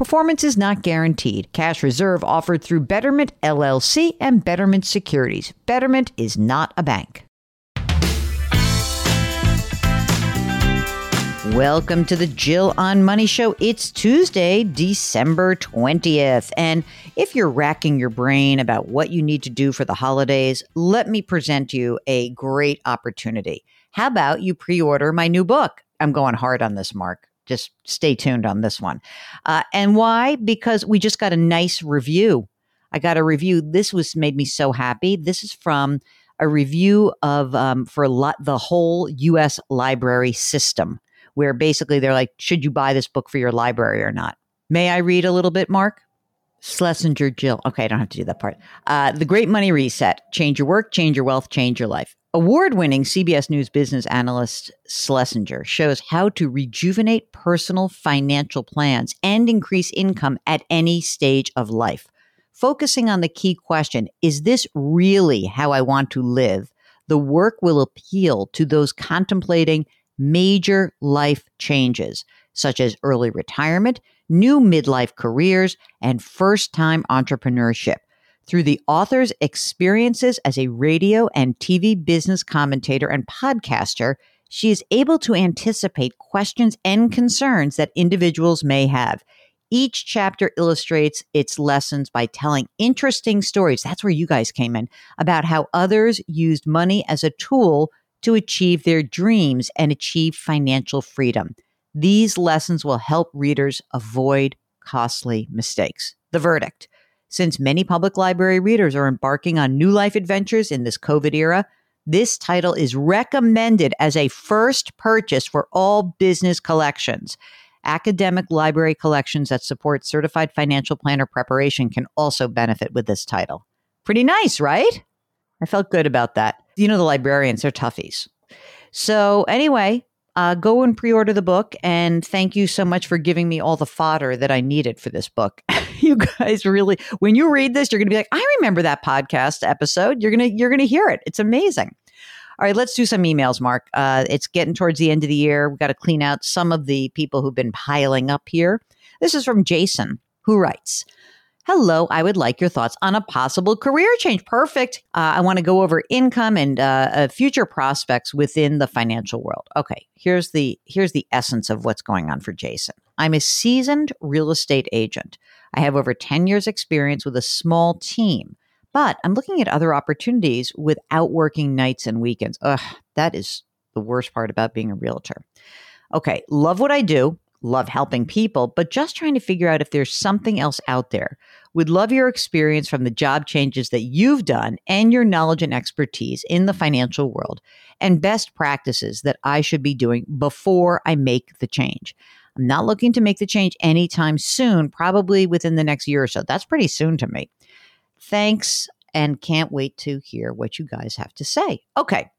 Performance is not guaranteed. Cash reserve offered through Betterment LLC and Betterment Securities. Betterment is not a bank. Welcome to the Jill on Money Show. It's Tuesday, December 20th. And if you're racking your brain about what you need to do for the holidays, let me present you a great opportunity. How about you pre order my new book? I'm going hard on this, Mark. Just stay tuned on this one. Uh, and why? Because we just got a nice review. I got a review. This was made me so happy. This is from a review of um, for lo- the whole U.S. library system where basically they're like, should you buy this book for your library or not? May I read a little bit, Mark? Schlesinger Jill. Okay, I don't have to do that part. Uh, the Great Money Reset Change Your Work, Change Your Wealth, Change Your Life. Award winning CBS News business analyst Schlesinger shows how to rejuvenate personal financial plans and increase income at any stage of life. Focusing on the key question is this really how I want to live? The work will appeal to those contemplating major life changes, such as early retirement, new midlife careers, and first time entrepreneurship. Through the author's experiences as a radio and TV business commentator and podcaster, she is able to anticipate questions and concerns that individuals may have. Each chapter illustrates its lessons by telling interesting stories. That's where you guys came in about how others used money as a tool to achieve their dreams and achieve financial freedom. These lessons will help readers avoid costly mistakes. The verdict since many public library readers are embarking on new life adventures in this COVID era, this title is recommended as a first purchase for all business collections. Academic library collections that support certified financial planner preparation can also benefit with this title. Pretty nice, right? I felt good about that. You know, the librarians are toughies. So, anyway, uh, go and pre order the book. And thank you so much for giving me all the fodder that I needed for this book. you guys really, when you read this, you're going to be like, I remember that podcast episode. You're going to, you're going to hear it. It's amazing. All right, let's do some emails, Mark. Uh, it's getting towards the end of the year. We've got to clean out some of the people who've been piling up here. This is from Jason, who writes, Hello, I would like your thoughts on a possible career change. Perfect. Uh, I want to go over income and uh, uh, future prospects within the financial world. Okay, here's the here's the essence of what's going on for Jason. I'm a seasoned real estate agent. I have over 10 years experience with a small team, but I'm looking at other opportunities without working nights and weekends. Ugh, that is the worst part about being a realtor. Okay, love what I do love helping people, but just trying to figure out if there's something else out there. Would love your experience from the job changes that you've done and your knowledge and expertise in the financial world and best practices that I should be doing before I make the change. I'm not looking to make the change anytime soon, probably within the next year or so. That's pretty soon to me. Thanks and can't wait to hear what you guys have to say. Okay.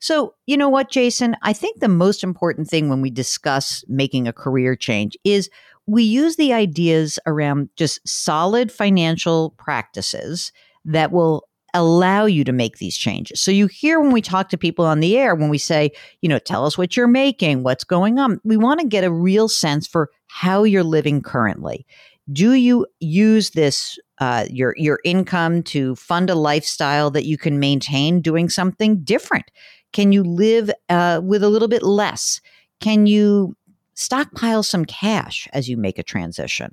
So, you know what, Jason? I think the most important thing when we discuss making a career change is we use the ideas around just solid financial practices that will allow you to make these changes. So you hear when we talk to people on the air, when we say, you know, tell us what you're making, what's going on. We want to get a real sense for how you're living currently. Do you use this uh, your your income to fund a lifestyle that you can maintain doing something different? Can you live uh, with a little bit less? Can you stockpile some cash as you make a transition?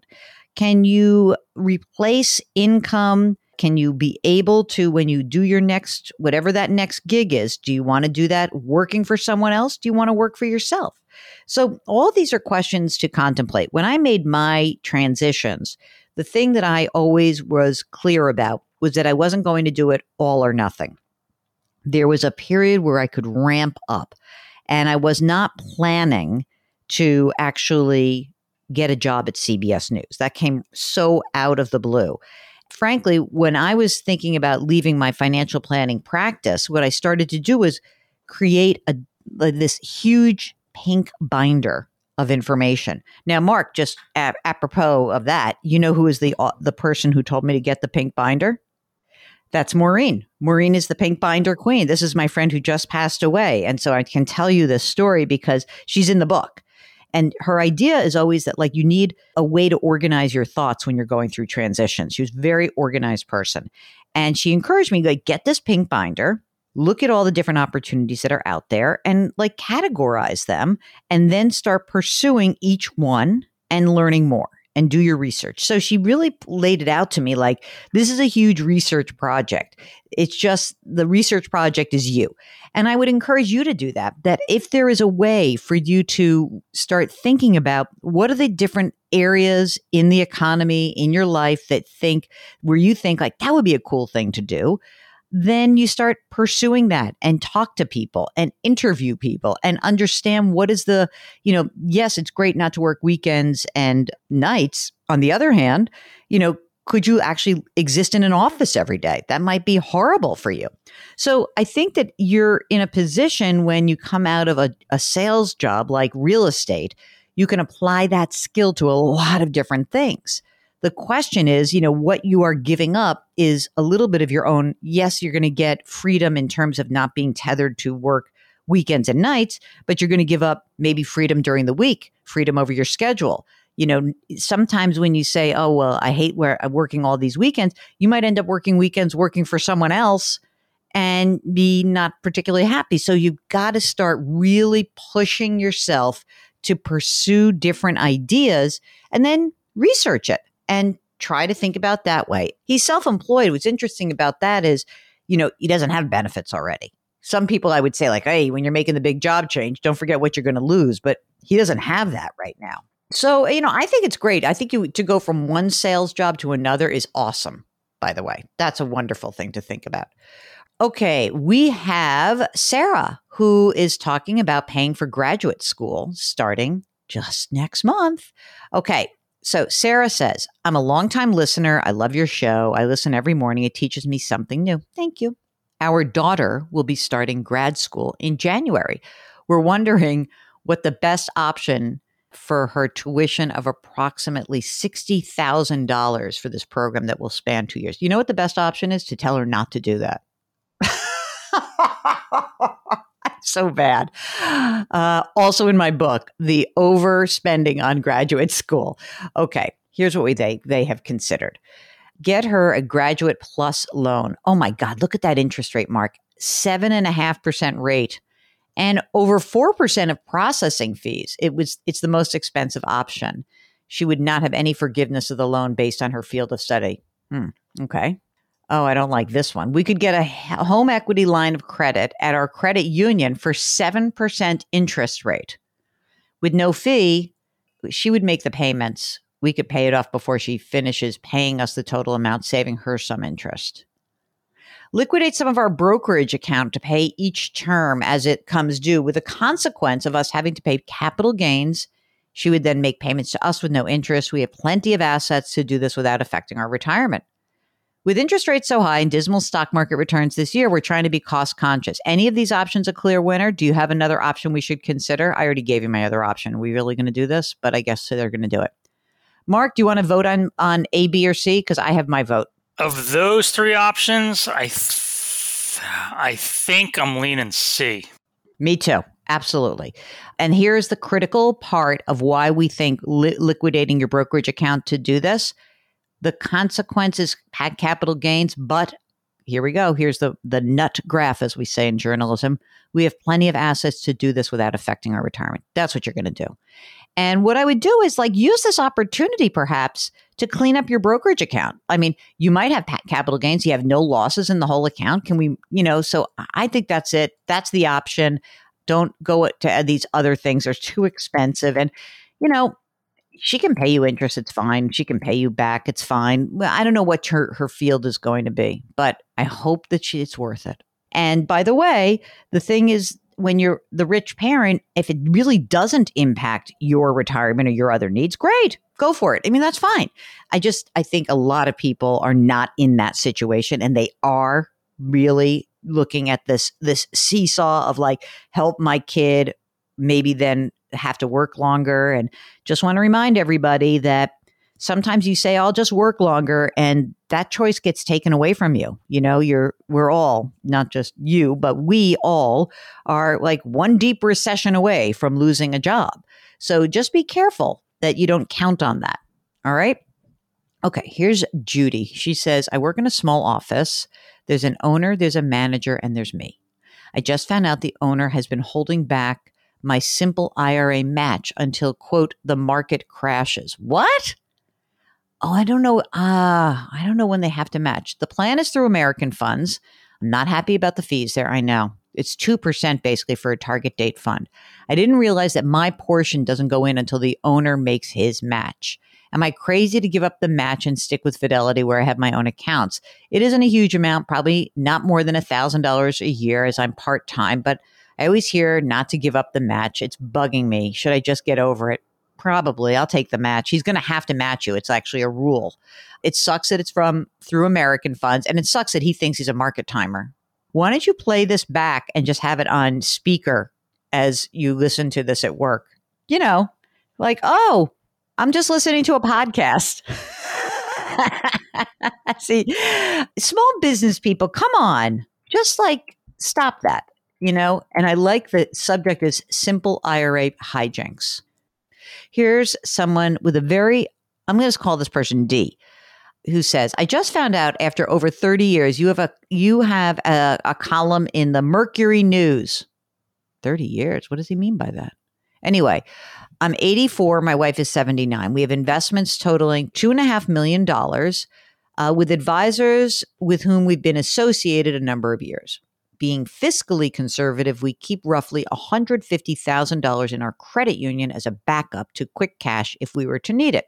Can you replace income? Can you be able to, when you do your next, whatever that next gig is, do you want to do that working for someone else? Do you want to work for yourself? So, all these are questions to contemplate. When I made my transitions, the thing that I always was clear about was that I wasn't going to do it all or nothing. There was a period where I could ramp up, and I was not planning to actually get a job at CBS News. That came so out of the blue. Frankly, when I was thinking about leaving my financial planning practice, what I started to do was create a this huge pink binder of information. Now, Mark, just apropos of that, you know who is the uh, the person who told me to get the pink binder? That's Maureen. Maureen is the pink binder queen. This is my friend who just passed away, and so I can tell you this story because she's in the book. And her idea is always that like you need a way to organize your thoughts when you're going through transitions. She was a very organized person. And she encouraged me like get this pink binder, look at all the different opportunities that are out there and like categorize them and then start pursuing each one and learning more and do your research. So she really laid it out to me like this is a huge research project. It's just the research project is you. And I would encourage you to do that. That if there is a way for you to start thinking about what are the different areas in the economy, in your life that think where you think like that would be a cool thing to do then you start pursuing that and talk to people and interview people and understand what is the, you know, yes, it's great not to work weekends and nights. On the other hand, you know, could you actually exist in an office every day? That might be horrible for you. So I think that you're in a position when you come out of a, a sales job like real estate, you can apply that skill to a lot of different things. The question is, you know, what you are giving up is a little bit of your own. Yes, you're going to get freedom in terms of not being tethered to work weekends and nights, but you're going to give up maybe freedom during the week, freedom over your schedule. You know, sometimes when you say, "Oh, well, I hate where I'm working all these weekends," you might end up working weekends working for someone else and be not particularly happy. So you've got to start really pushing yourself to pursue different ideas and then research it and try to think about that way. He's self employed. What's interesting about that is, you know, he doesn't have benefits already. Some people I would say, like, hey, when you're making the big job change, don't forget what you're going to lose. But he doesn't have that right now. So, you know, I think it's great. I think you, to go from one sales job to another is awesome, by the way. That's a wonderful thing to think about. Okay, we have Sarah who is talking about paying for graduate school starting just next month. Okay, so Sarah says, I'm a longtime listener. I love your show. I listen every morning. It teaches me something new. Thank you. Our daughter will be starting grad school in January. We're wondering what the best option for her tuition of approximately $60,000 for this program that will span two years. You know what the best option is? To tell her not to do that. So bad. Uh, also in my book, the overspending on graduate school. Okay, here's what we they they have considered. Get her a graduate plus loan. Oh my God, look at that interest rate, Mark. Seven and a half percent rate and over 4% of processing fees. It was it's the most expensive option. She would not have any forgiveness of the loan based on her field of study. Hmm, okay. Oh, I don't like this one. We could get a home equity line of credit at our credit union for 7% interest rate. With no fee, she would make the payments. We could pay it off before she finishes paying us the total amount, saving her some interest. Liquidate some of our brokerage account to pay each term as it comes due, with the consequence of us having to pay capital gains. She would then make payments to us with no interest. We have plenty of assets to do this without affecting our retirement. With interest rates so high and dismal stock market returns this year, we're trying to be cost conscious. Any of these options a clear winner? Do you have another option we should consider? I already gave you my other option. Are we really going to do this? But I guess they're going to do it. Mark, do you want to vote on on A, B, or C? Because I have my vote. Of those three options, I th- I think I'm leaning C. Me too. Absolutely. And here's the critical part of why we think li- liquidating your brokerage account to do this. The consequences had capital gains, but here we go. Here's the the nut graph, as we say in journalism. We have plenty of assets to do this without affecting our retirement. That's what you're going to do. And what I would do is like use this opportunity perhaps to clean up your brokerage account. I mean, you might have capital gains, you have no losses in the whole account. Can we, you know, so I think that's it. That's the option. Don't go uh, to uh, these other things. They're too expensive. And, you know, she can pay you interest. It's fine. She can pay you back. It's fine. I don't know what her, her field is going to be, but I hope that she, it's worth it. And by the way, the thing is, when you're the rich parent, if it really doesn't impact your retirement or your other needs, great, go for it. I mean, that's fine. I just, I think a lot of people are not in that situation and they are really looking at this, this seesaw of like, help my kid, maybe then have to work longer. And just want to remind everybody that sometimes you say, I'll just work longer, and that choice gets taken away from you. You know, you're, we're all, not just you, but we all are like one deep recession away from losing a job. So just be careful that you don't count on that. All right. Okay, here's Judy. She says, I work in a small office. There's an owner, there's a manager, and there's me. I just found out the owner has been holding back my simple IRA match until, quote, the market crashes. What? Oh, I don't know. Ah, uh, I don't know when they have to match. The plan is through American funds. I'm not happy about the fees there. I know. It's 2% basically for a target date fund. I didn't realize that my portion doesn't go in until the owner makes his match. Am I crazy to give up the match and stick with Fidelity where I have my own accounts? It isn't a huge amount, probably not more than $1,000 a year as I'm part time, but I always hear not to give up the match. It's bugging me. Should I just get over it? Probably. I'll take the match. He's going to have to match you. It's actually a rule. It sucks that it's from through American funds, and it sucks that he thinks he's a market timer. Why don't you play this back and just have it on speaker as you listen to this at work? You know, like, oh, I'm just listening to a podcast. See, small business people, come on, just like stop that you know, and I like the subject is simple IRA hijinks. Here's someone with a very, I'm going to call this person D, who says, "I just found out after over 30 years, you have a you have a, a column in the Mercury News. 30 years. What does he mean by that? Anyway, I'm 84. My wife is 79. We have investments totaling two and a half million dollars." Uh, with advisors with whom we've been associated a number of years being fiscally conservative, we keep roughly $150,000 in our credit union as a backup to quick cash if we were to need it.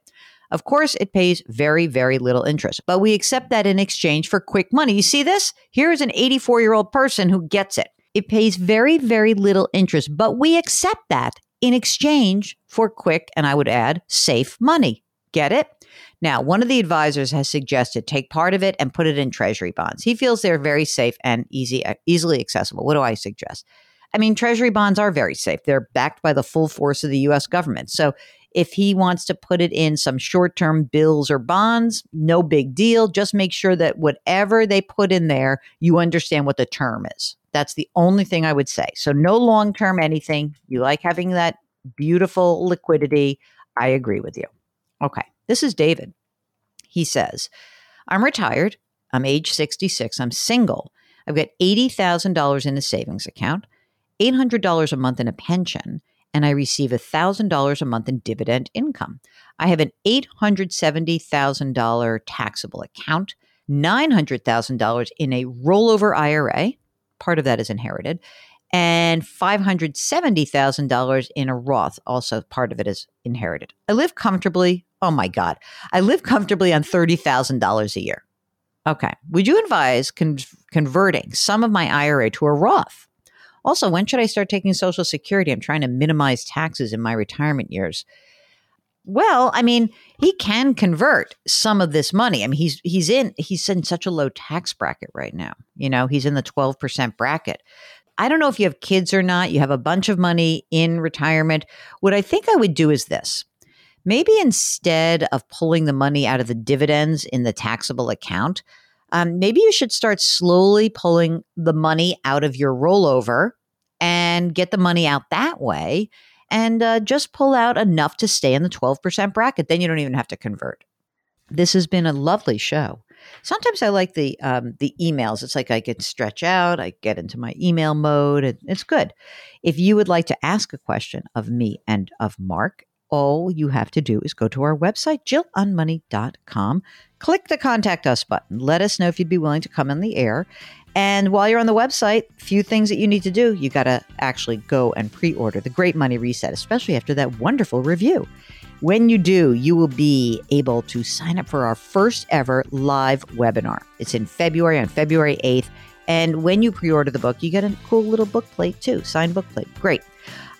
Of course, it pays very, very little interest, but we accept that in exchange for quick money. You see this? Here is an 84 year old person who gets it. It pays very, very little interest, but we accept that in exchange for quick, and I would add, safe money. Get it? Now, one of the advisors has suggested take part of it and put it in treasury bonds. He feels they're very safe and easy, uh, easily accessible. What do I suggest? I mean, treasury bonds are very safe. They're backed by the full force of the US government. So if he wants to put it in some short term bills or bonds, no big deal. Just make sure that whatever they put in there, you understand what the term is. That's the only thing I would say. So, no long term anything. You like having that beautiful liquidity. I agree with you. Okay. This is David. He says, I'm retired. I'm age 66. I'm single. I've got $80,000 in a savings account, $800 a month in a pension, and I receive $1,000 a month in dividend income. I have an $870,000 taxable account, $900,000 in a rollover IRA. Part of that is inherited, and $570,000 in a Roth. Also, part of it is inherited. I live comfortably. Oh my God. I live comfortably on $30,000 a year. Okay. Would you advise con- converting some of my IRA to a Roth? Also, when should I start taking Social Security? I'm trying to minimize taxes in my retirement years. Well, I mean, he can convert some of this money. I mean, he's he's in he's in such a low tax bracket right now. You know, he's in the 12% bracket. I don't know if you have kids or not, you have a bunch of money in retirement. What I think I would do is this maybe instead of pulling the money out of the dividends in the taxable account, um, maybe you should start slowly pulling the money out of your rollover and get the money out that way and uh, just pull out enough to stay in the 12% bracket. Then you don't even have to convert. This has been a lovely show. Sometimes I like the um, the emails. It's like I can stretch out. I get into my email mode, and it's good. If you would like to ask a question of me and of Mark, all you have to do is go to our website, jillonmoney.com, click the contact us button. Let us know if you'd be willing to come on the air. And while you're on the website, few things that you need to do. You got to actually go and pre order the Great Money Reset, especially after that wonderful review. When you do, you will be able to sign up for our first ever live webinar. It's in February, on February 8th. And when you pre order the book, you get a cool little book plate too, signed book plate. Great.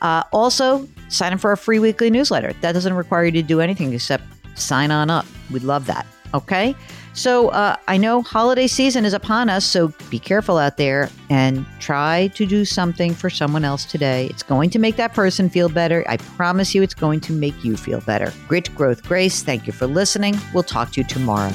Uh, also, sign up for our free weekly newsletter. That doesn't require you to do anything except sign on up. We'd love that. Okay. So uh, I know holiday season is upon us, so be careful out there and try to do something for someone else today. It's going to make that person feel better. I promise you, it's going to make you feel better. Grit, growth, grace. Thank you for listening. We'll talk to you tomorrow.